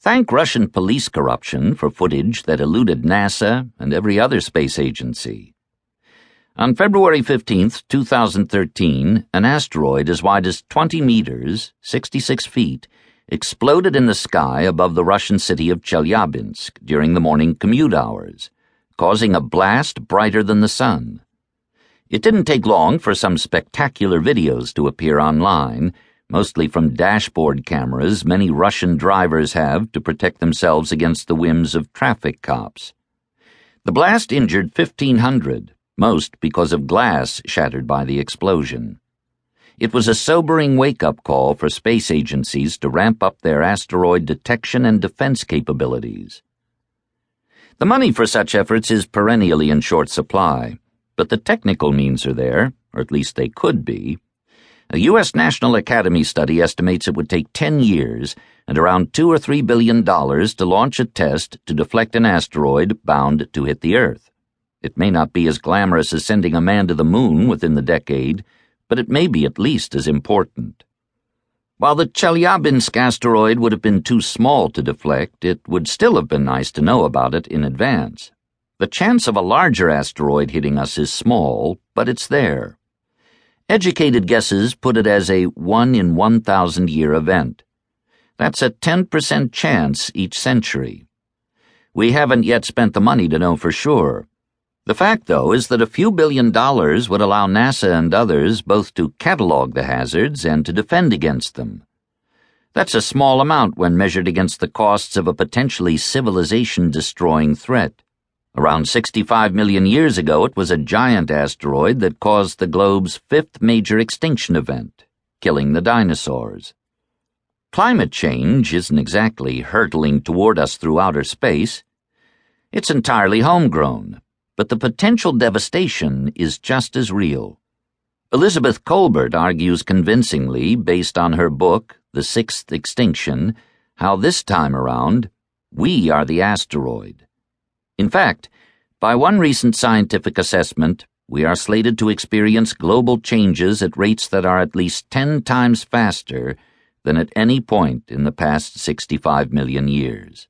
Thank Russian police corruption for footage that eluded NASA and every other space agency. On February 15, 2013, an asteroid as wide as 20 meters, 66 feet, exploded in the sky above the Russian city of Chelyabinsk during the morning commute hours, causing a blast brighter than the sun. It didn't take long for some spectacular videos to appear online, mostly from dashboard cameras many Russian drivers have to protect themselves against the whims of traffic cops. The blast injured 1,500 most because of glass shattered by the explosion. It was a sobering wake up call for space agencies to ramp up their asteroid detection and defense capabilities. The money for such efforts is perennially in short supply, but the technical means are there, or at least they could be. A U.S. National Academy study estimates it would take 10 years and around two or three billion dollars to launch a test to deflect an asteroid bound to hit the Earth. It may not be as glamorous as sending a man to the moon within the decade, but it may be at least as important. While the Chelyabinsk asteroid would have been too small to deflect, it would still have been nice to know about it in advance. The chance of a larger asteroid hitting us is small, but it's there. Educated guesses put it as a 1 in 1,000 year event. That's a 10% chance each century. We haven't yet spent the money to know for sure. The fact, though, is that a few billion dollars would allow NASA and others both to catalog the hazards and to defend against them. That's a small amount when measured against the costs of a potentially civilization destroying threat. Around 65 million years ago, it was a giant asteroid that caused the globe's fifth major extinction event, killing the dinosaurs. Climate change isn't exactly hurtling toward us through outer space. It's entirely homegrown but the potential devastation is just as real. Elizabeth Kolbert argues convincingly, based on her book, The Sixth Extinction, how this time around, we are the asteroid. In fact, by one recent scientific assessment, we are slated to experience global changes at rates that are at least 10 times faster than at any point in the past 65 million years.